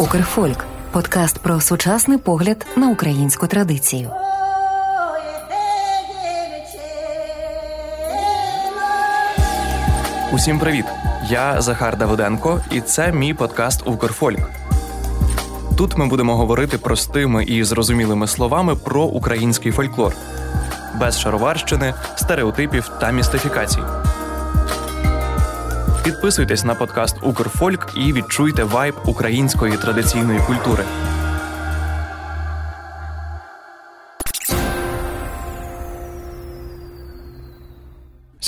Укрфольк подкаст про сучасний погляд на українську традицію. Усім привіт! Я Захар Давиденко, і це мій подкаст Укрфольк. Тут ми будемо говорити простими і зрозумілими словами про український фольклор, без шароварщини, стереотипів та містифікацій. Підписуйтесь на подкаст Укрфольк і відчуйте вайб української традиційної культури.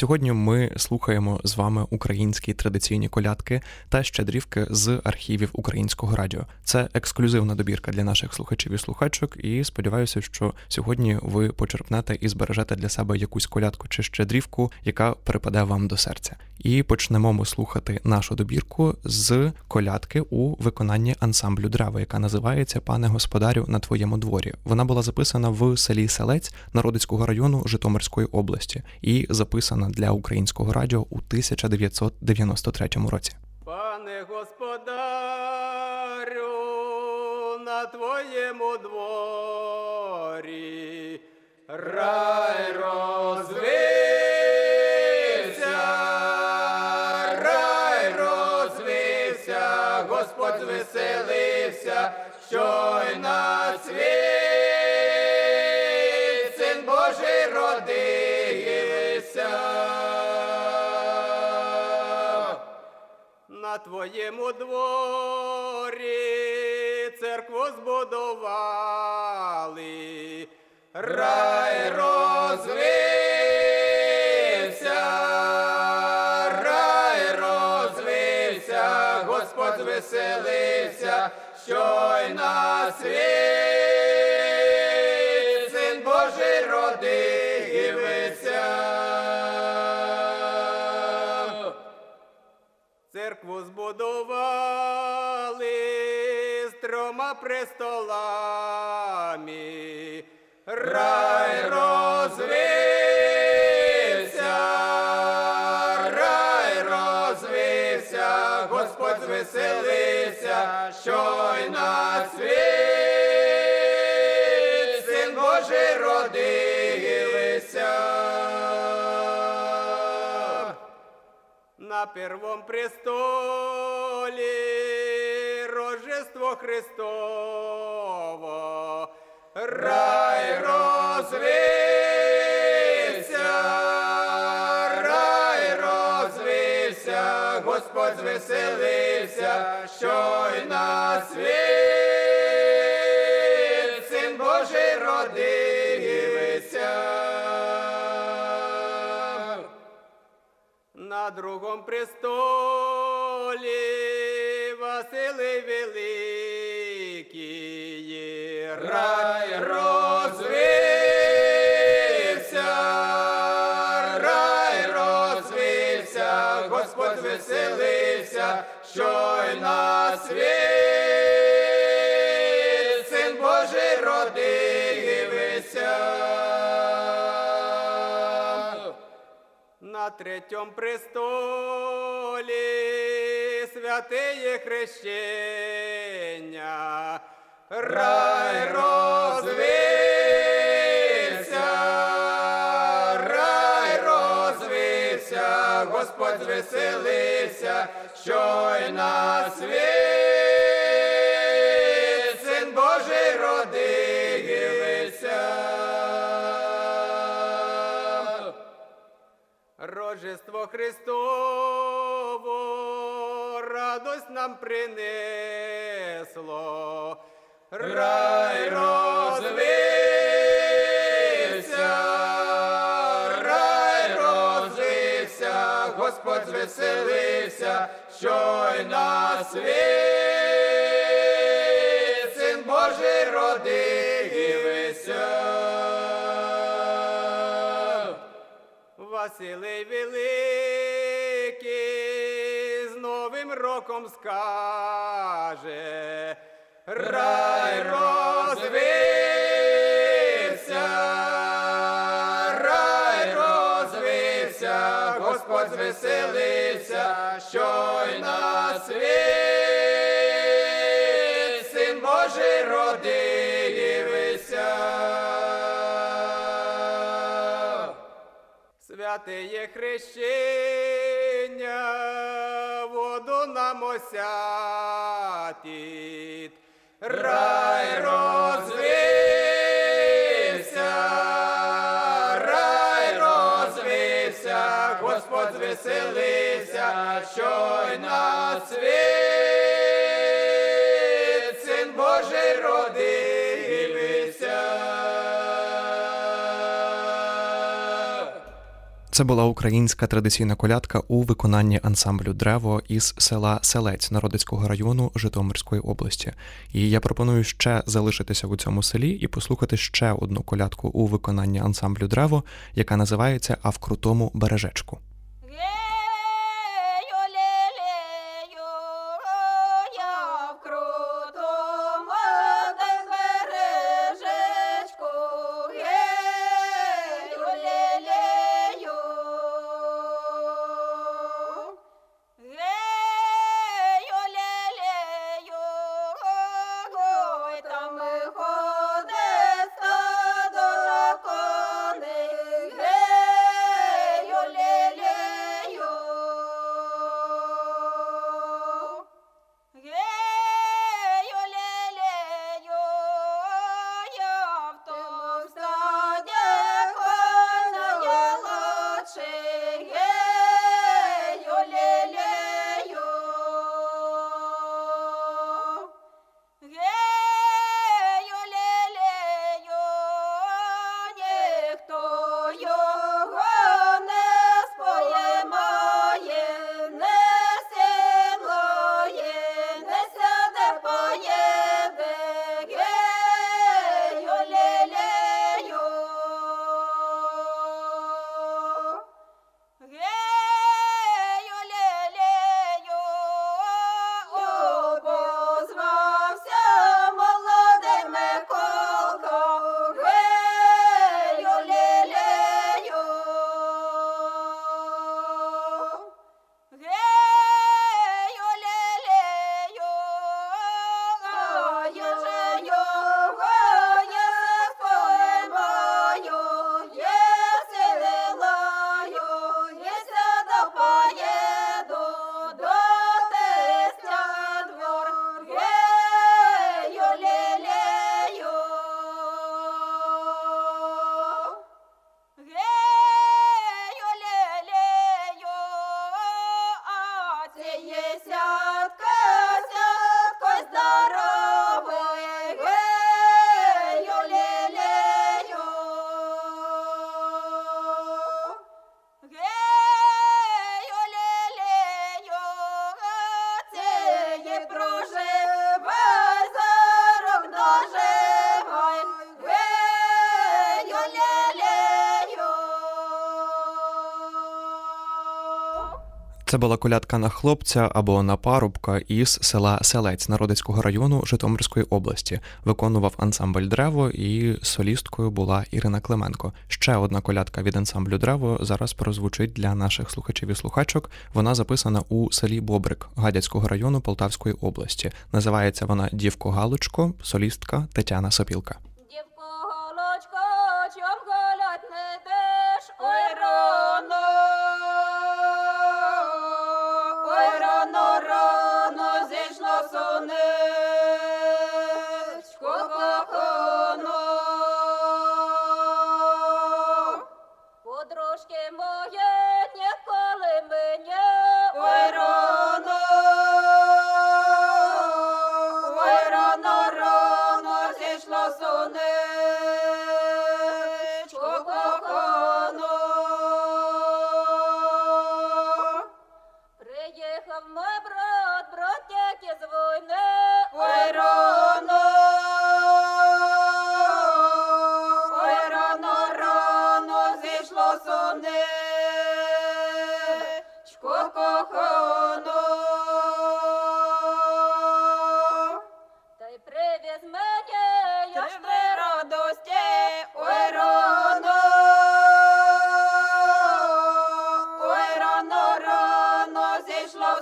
Сьогодні ми слухаємо з вами українські традиційні колядки та щедрівки з архівів українського радіо. Це ексклюзивна добірка для наших слухачів і слухачок. І сподіваюся, що сьогодні ви почерпнете і збережете для себе якусь колядку чи щедрівку, яка припаде вам до серця. І почнемо ми слухати нашу добірку з колядки у виконанні ансамблю Древа, яка називається Пане господарю на твоєму дворі. Вона була записана в селі Селець Народицького району Житомирської області і записана для українського радіо у 1993 році. Пане господарю, на твоєму дворі рай розвився, На твоєму дворі церкву збудували, рай розвився, рай розвився, Господь звеселився, що й на світ син Божий родився. Церкву з трьома престолами, рай розвився, рай розвився, Господь звеселився, що й на світ син Божий родився. На первом престоле Христово, рай розвився, рай розвився, Господь звеселився, світ син Божий родився. На третьому престолі святеє хрещення, рай розвився, рай розвився, Господь звеселився, що й на світ син Божий родився. Рожество Христово радость нам принесло, рай розвився, Господь звеселився, що й на світ син Божий родився. Василий Великий з Новим роком скаже, рай розвився, Господь звеселився, що й на світ родився. Святе є хрещення, воду нам осятить, рай розвився, Господь звеселився, що й на світ, Син Божий родився. Це була українська традиційна колядка у виконанні ансамблю Древо із села Селець Народицького району Житомирської області. І я пропоную ще залишитися у цьому селі і послухати ще одну колядку у виконанні ансамблю Древо, яка називається А в крутому бережечку. Це була колядка на хлопця або на парубка із села Селець Народицького району Житомирської області. Виконував ансамбль Древо і солісткою була Ірина Клименко. Ще одна колядка від ансамблю Древо зараз прозвучить для наших слухачів і слухачок. Вона записана у селі Бобрик Гадяцького району Полтавської області. Називається вона Дівко Галочко, солістка Тетяна Сопілка.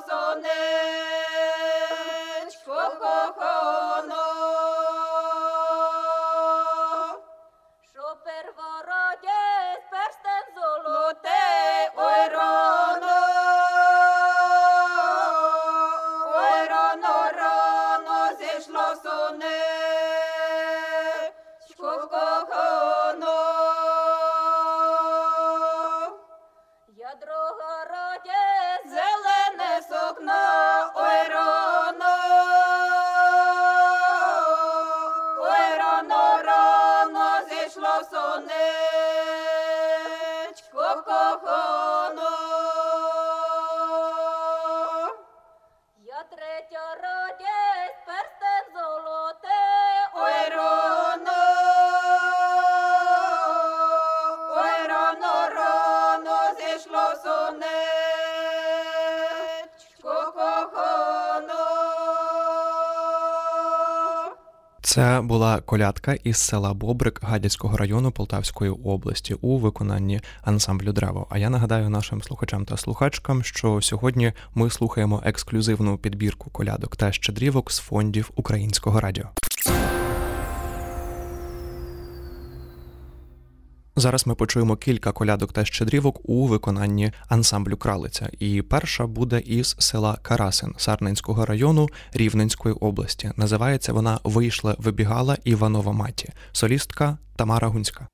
son Це була колядка із села Бобрик Гадяцького району Полтавської області у виконанні ансамблю Древо. А я нагадаю нашим слухачам та слухачкам, що сьогодні ми слухаємо ексклюзивну підбірку колядок та щедрівок з фондів українського радіо. Зараз ми почуємо кілька колядок та щедрівок у виконанні ансамблю Кралиця. І перша буде із села Карасин Сарненського району Рівненської області. Називається вона Вийшла, вибігала Іванова маті, солістка Тамара Гунська.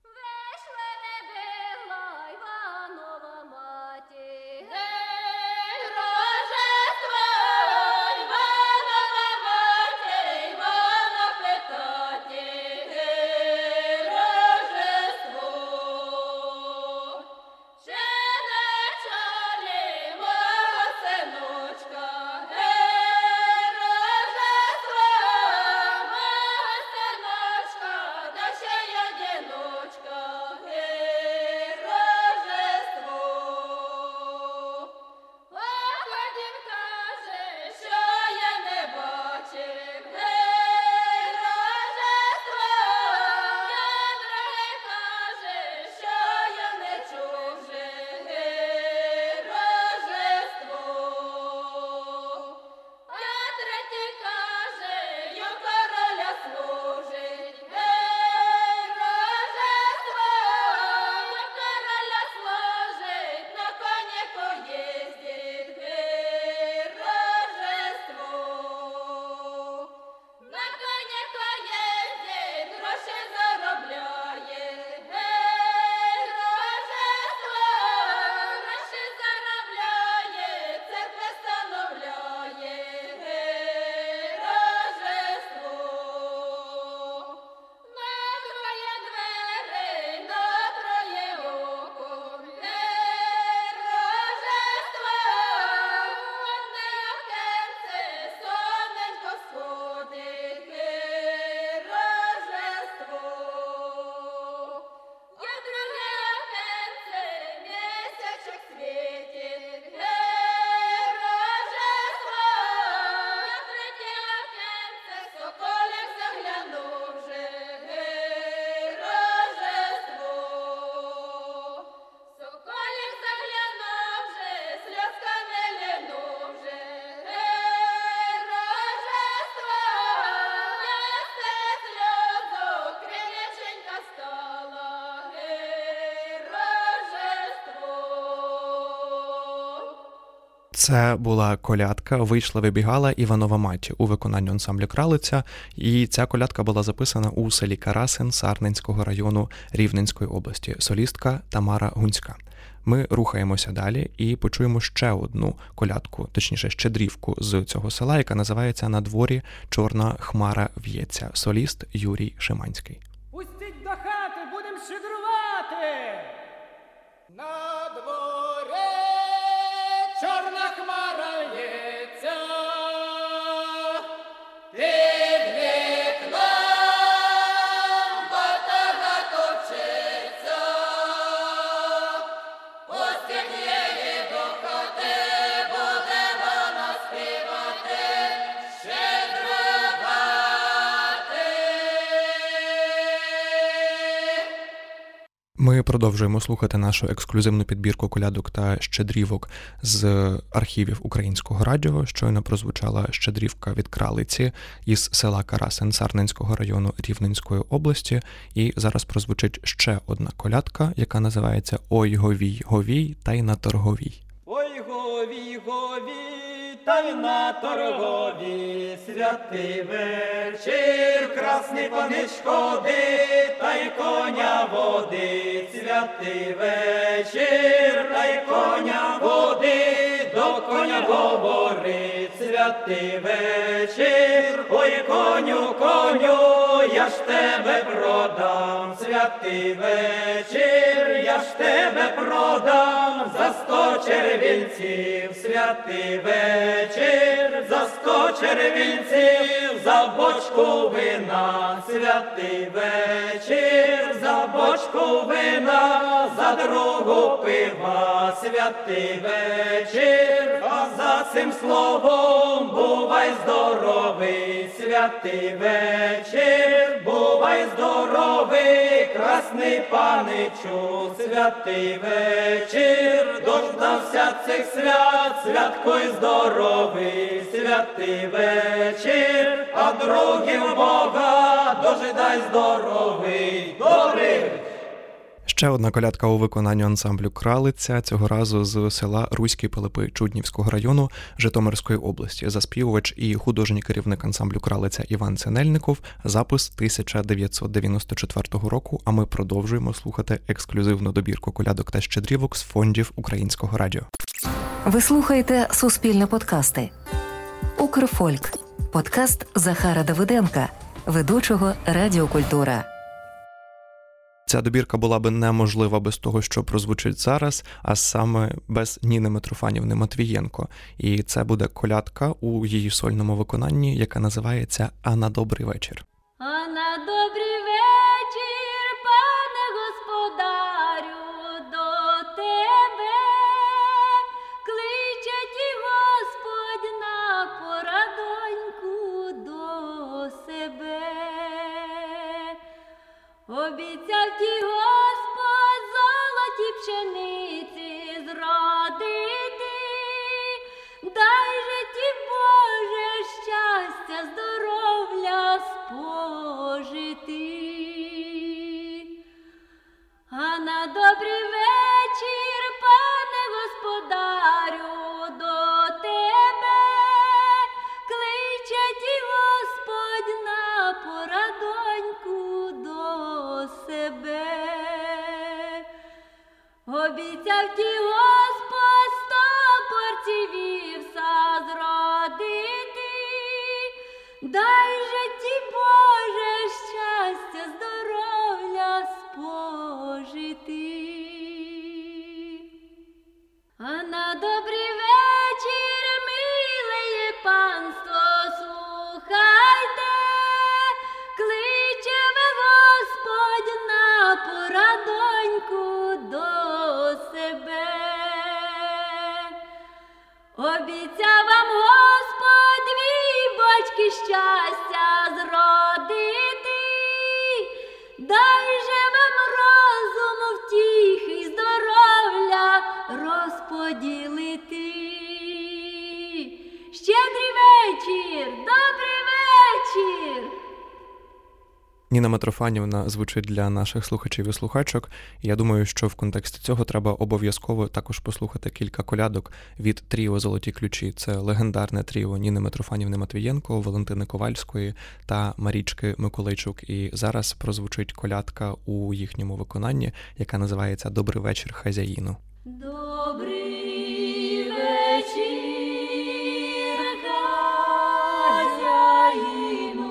Це була колядка, вийшла, вибігала Іванова маті у виконанні ансамблю Кралиця. І ця колядка була записана у селі Карасин Сарненського району Рівненської області. Солістка Тамара Гунська. Ми рухаємося далі і почуємо ще одну колядку, точніше щедрівку з цього села, яка називається На дворі Чорна хмара в'ється. Соліст Юрій Шиманський. Ми продовжуємо слухати нашу ексклюзивну підбірку колядок та щедрівок з архівів українського радіо. Щойно прозвучала щедрівка від кралиці із села Карасин Сарненського району Рівненської області. І зараз прозвучить ще одна колядка, яка називається Ой говій, говій та й на торговій. Ой, гові, гові, та й на торгові, святий вечір, красний панич ходи, та й коня води, святий вечір, та й коня води, до коня говорить, святий вечір, ой, коню, коню, я ж тебе продам, святий вечір, я ж тебе продам. За сто червінців, святий вечір, за сто червінців, за бочку вина, святий вечір, за бочку вина, за другу пива, святий вечір, а за цим словом бувай здоровий, святий вечір, бувай здоровий, красний паничу, святий вечір, дождався цих свят, святкуй здоровий, святий вечір, а другим Бога дожидай здоровий, добрий. Ще одна колядка у виконанні ансамблю Кралиця цього разу з села Руські Пилипи Чуднівського району Житомирської області. Заспівувач і художній керівник ансамблю Кралиця Іван Ценельников. Запис 1994 року. А ми продовжуємо слухати ексклюзивну добірку колядок та щедрівок з фондів українського радіо. Ви слухаєте Суспільне подкасти. Укрфольк. Подкаст Захара Давиденка, ведучого Радіокультура. Ця добірка була би неможлива без того, що прозвучить зараз, а саме без Ніни Митрофанівни Матвієнко. І це буде колядка у її сольному виконанні, яка називається А на добрий вечір. А на добрий вечір, пане господарю, Обіцяв ті Господь Ніна Митрофанівна звучить для наших слухачів і слухачок. Я думаю, що в контексті цього треба обов'язково також послухати кілька колядок від тріо Золоті ключі. Це легендарне тріо Ніни Митрофанівни Матвієнко, Валентини Ковальської та Марічки Миколайчук. І зараз прозвучить колядка у їхньому виконанні, яка називається Добрий вечір хазяїну. Добрий вечір, хазяїну,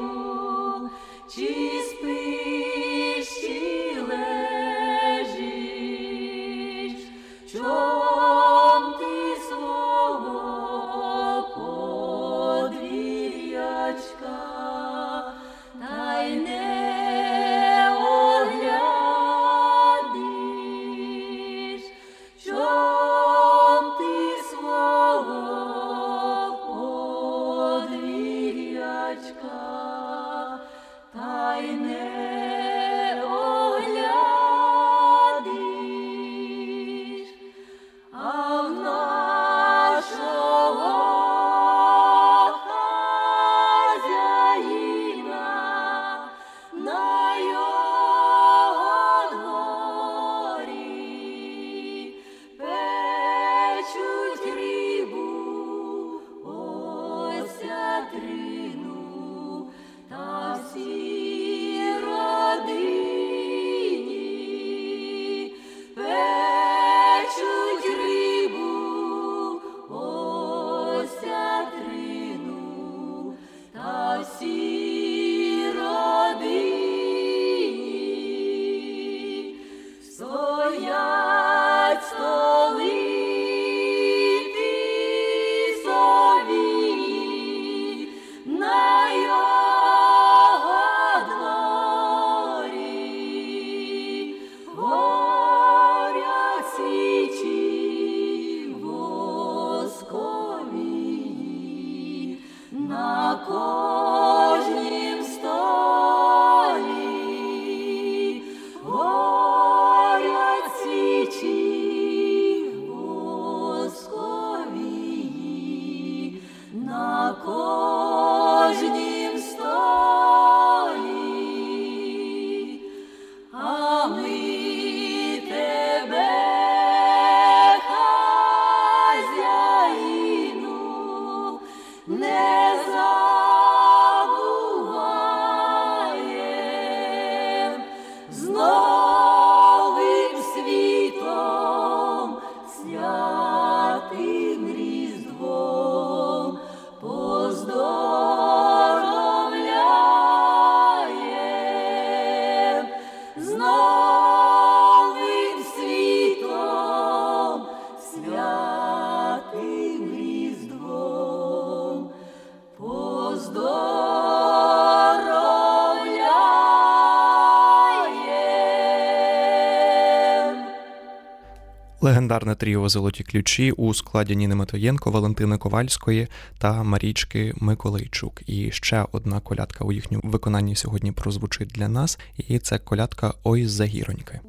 Легендарне тріо Золоті ключі у складі Ніни Матоєнко, Валентини Ковальської та Марічки Миколайчук. І ще одна колядка у їхньому виконанні сьогодні прозвучить для нас, і це колядка Ой загіроньки.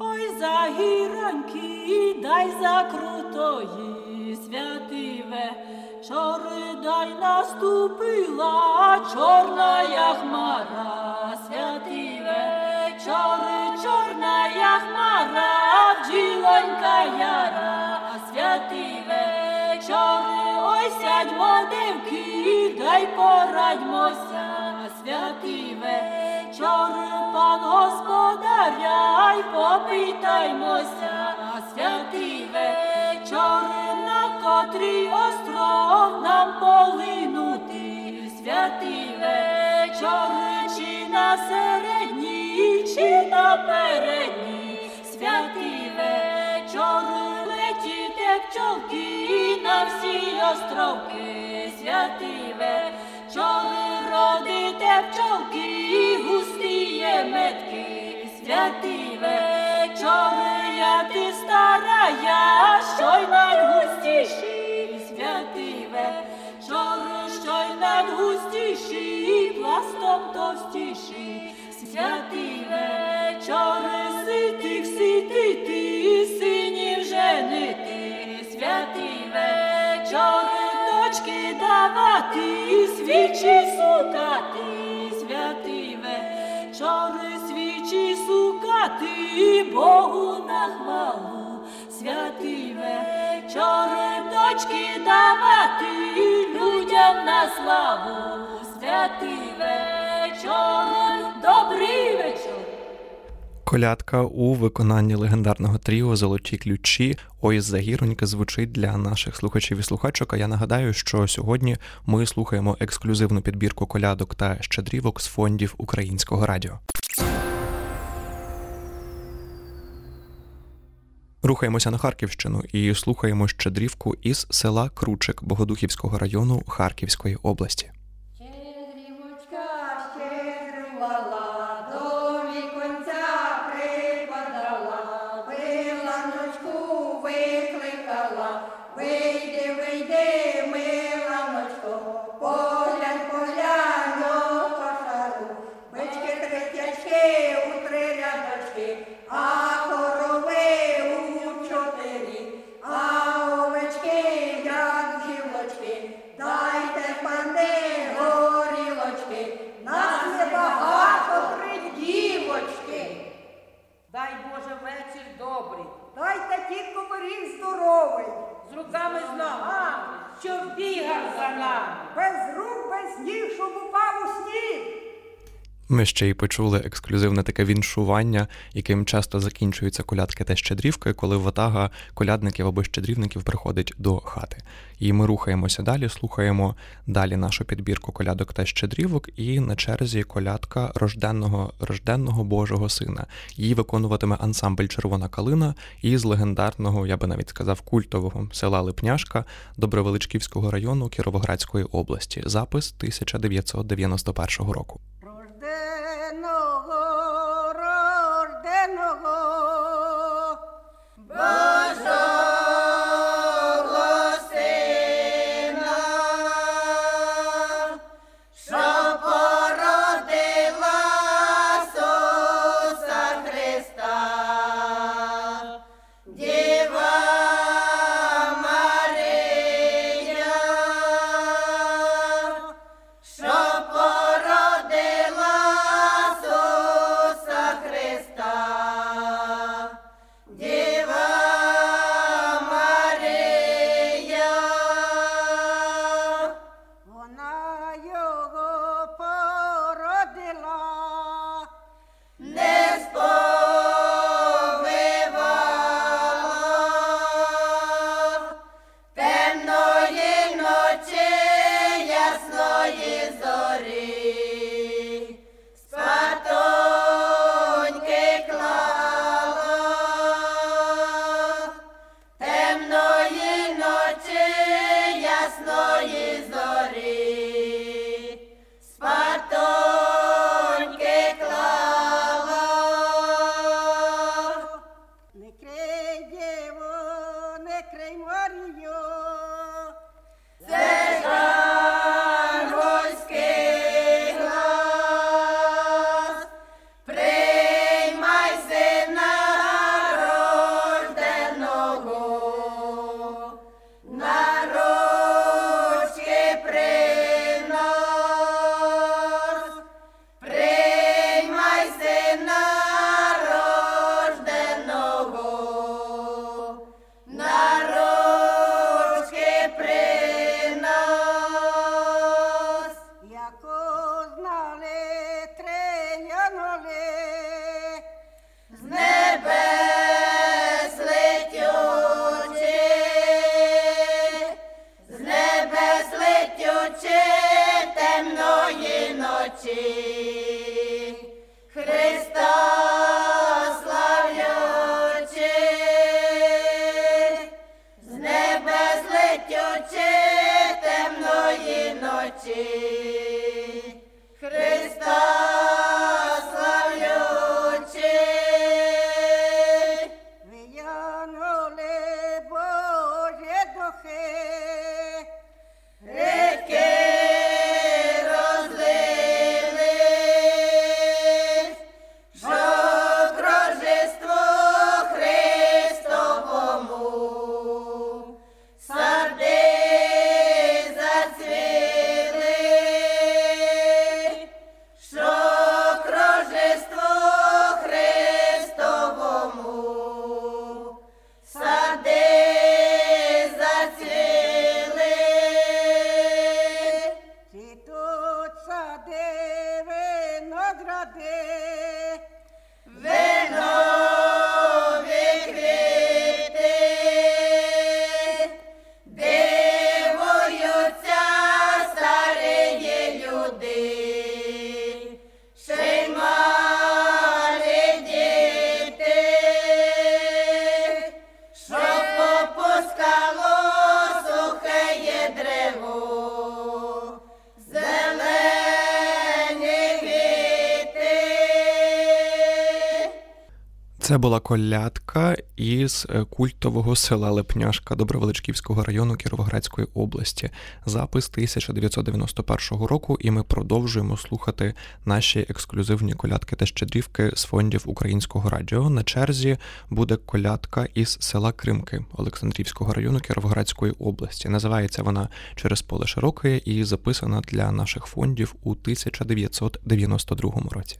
Ой, за гіроньки, дай за крутої, святиве, чори дай наступила, чорна хмара, святиве, чорна хмара, бджілонька яра, святиве, чори, ой, сядьмо девки, дай порадьмося, святиве, чори, пан господаря, й попитаймося, святий вечори, на котрий остров нам полинути, святий вечори, чи на середній, чи на передній, всі островки, святий вечори, родите пчолки, густіє метки, святий вечор, я ти старая, що й найгустіші, святий вечор, що й найгустіші, пластом товстіші, свічі сукати, святий вечори свічі сукати, Богу на хвалу, святий вечори дочки давати, людям на славу, святий вечор, добрий вечір. Колядка у виконанні легендарного тріо Золоті ключі Ой загіроньки звучить для наших слухачів і слухачок. А я нагадаю, що сьогодні ми слухаємо ексклюзивну підбірку колядок та щедрівок з фондів українського радіо. Рухаємося на Харківщину і слухаємо щедрівку із села Кручик Богодухівського району Харківської області. Ще й почули ексклюзивне таке віншування, яким часто закінчуються колядки та щедрівки, коли ватага колядників або щедрівників приходить до хати. І ми рухаємося далі, слухаємо далі нашу підбірку колядок та щедрівок, і на черзі колядка рожденного рожденного Божого сина. Її виконуватиме ансамбль Червона калина із легендарного, я би навіть сказав, культового села Липняшка Добровеличківського району Кіровоградської області. Запис 1991 року. Це була колядка із е, культового села Лепняшка Добровеличківського району Кіровоградської області. Запис 1991 року, і ми продовжуємо слухати наші ексклюзивні колядки та щедрівки з фондів українського радіо. На черзі буде колядка із села Кримки Олександрівського району Кіровоградської області. Називається вона Через поле широке і записана для наших фондів у 1992 році.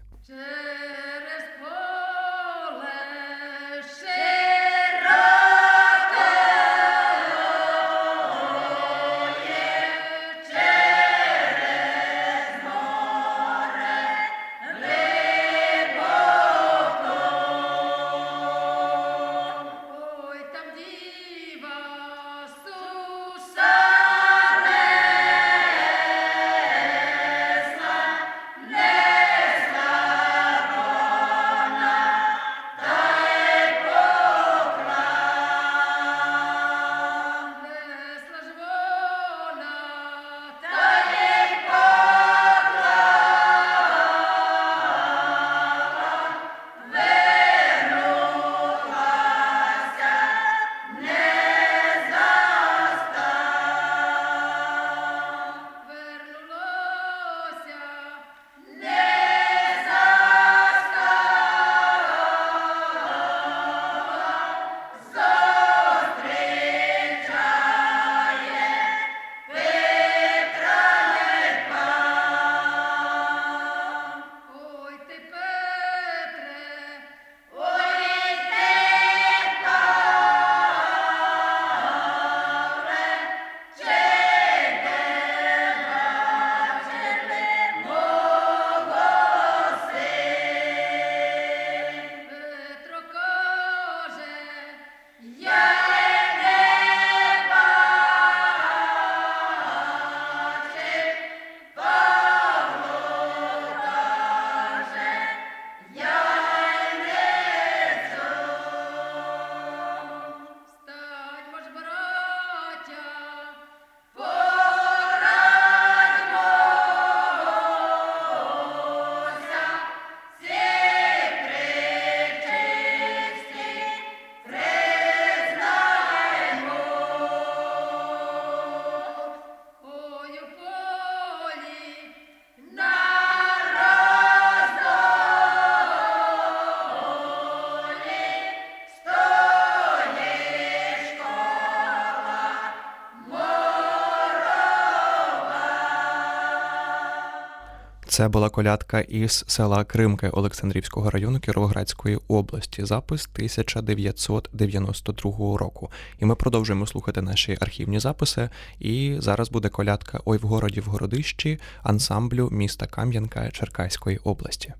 Це була колядка із села Кримки Олександрівського району Кіровоградської області, запис 1992 року. І ми продовжуємо слухати наші архівні записи. І зараз буде колядка Ой в городі в городищі ансамблю міста Кам'янка Черкаської області.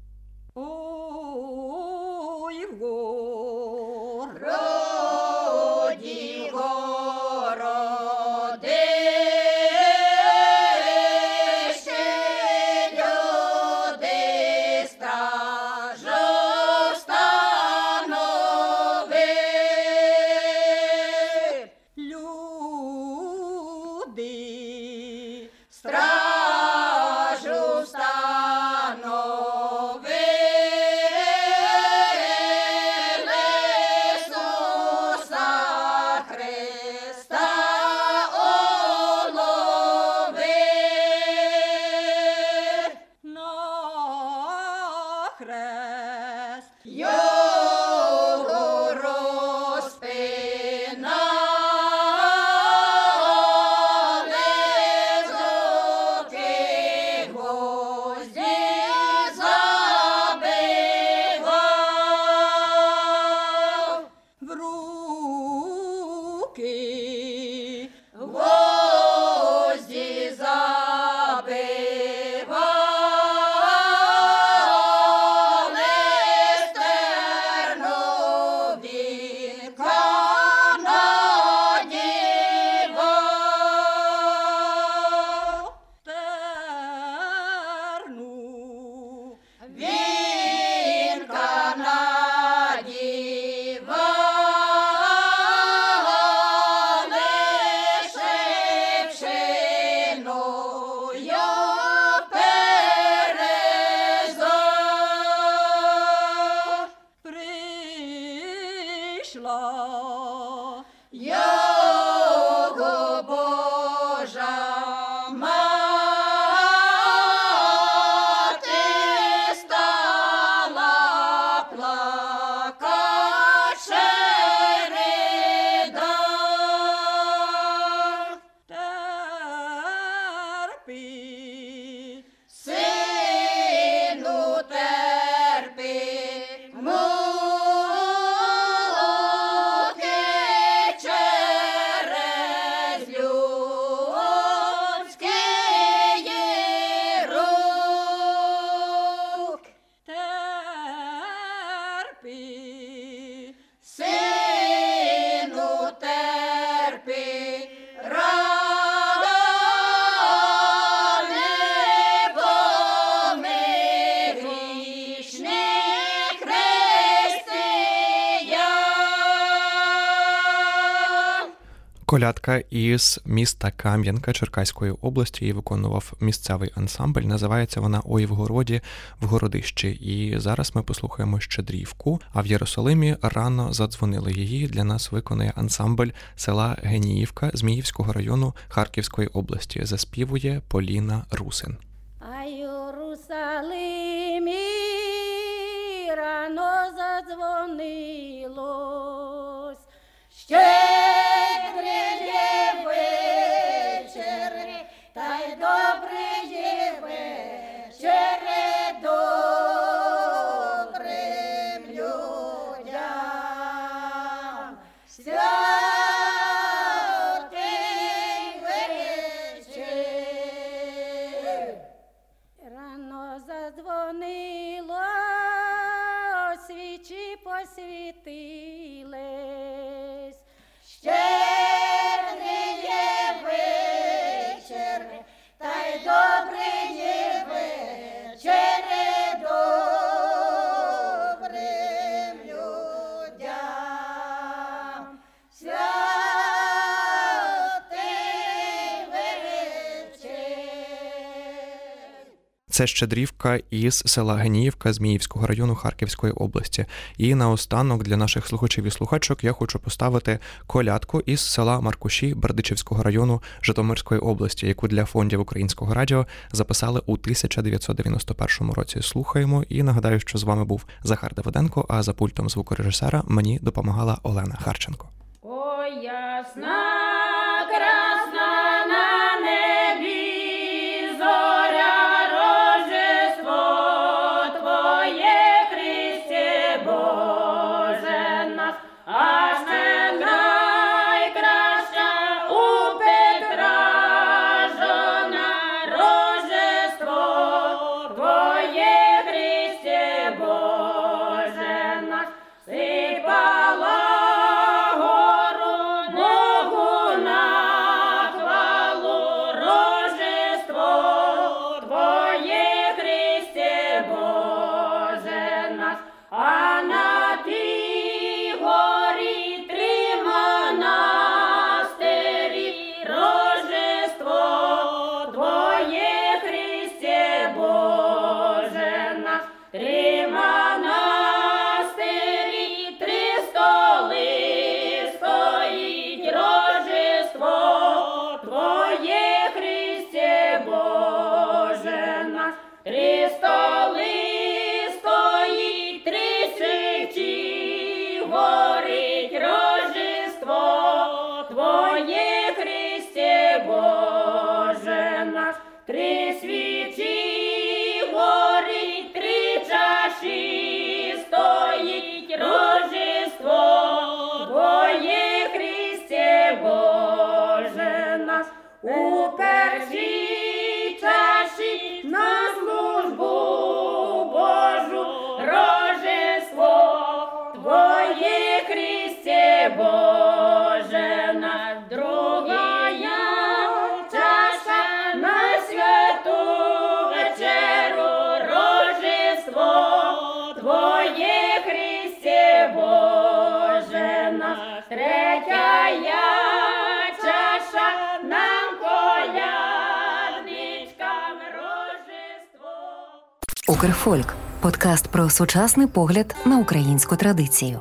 Колядка із міста Кам'янка Черкаської області її виконував місцевий ансамбль. Називається вона Ой в городі в городищі. І зараз ми послухаємо щедрівку. А в Єрусалимі рано задзвонили її. Для нас виконує ансамбль села Геніївка Зміївського району Харківської області. Заспівує Поліна Русин. А Єрусалимі рано задзвонилось. Щедрий Це щедрівка із села Геніївка Зміївського району Харківської області. І наостанок для наших слухачів і слухачок я хочу поставити колядку із села Маркуші Бердичівського району Житомирської області, яку для фондів українського радіо записали у 1991 році. Слухаємо і нагадаю, що з вами був Захар Давиденко. А за пультом звукорежисера мені допомагала Олена Харченко. Ой, ясна, Укрфольк подкаст про сучасний погляд на українську традицію.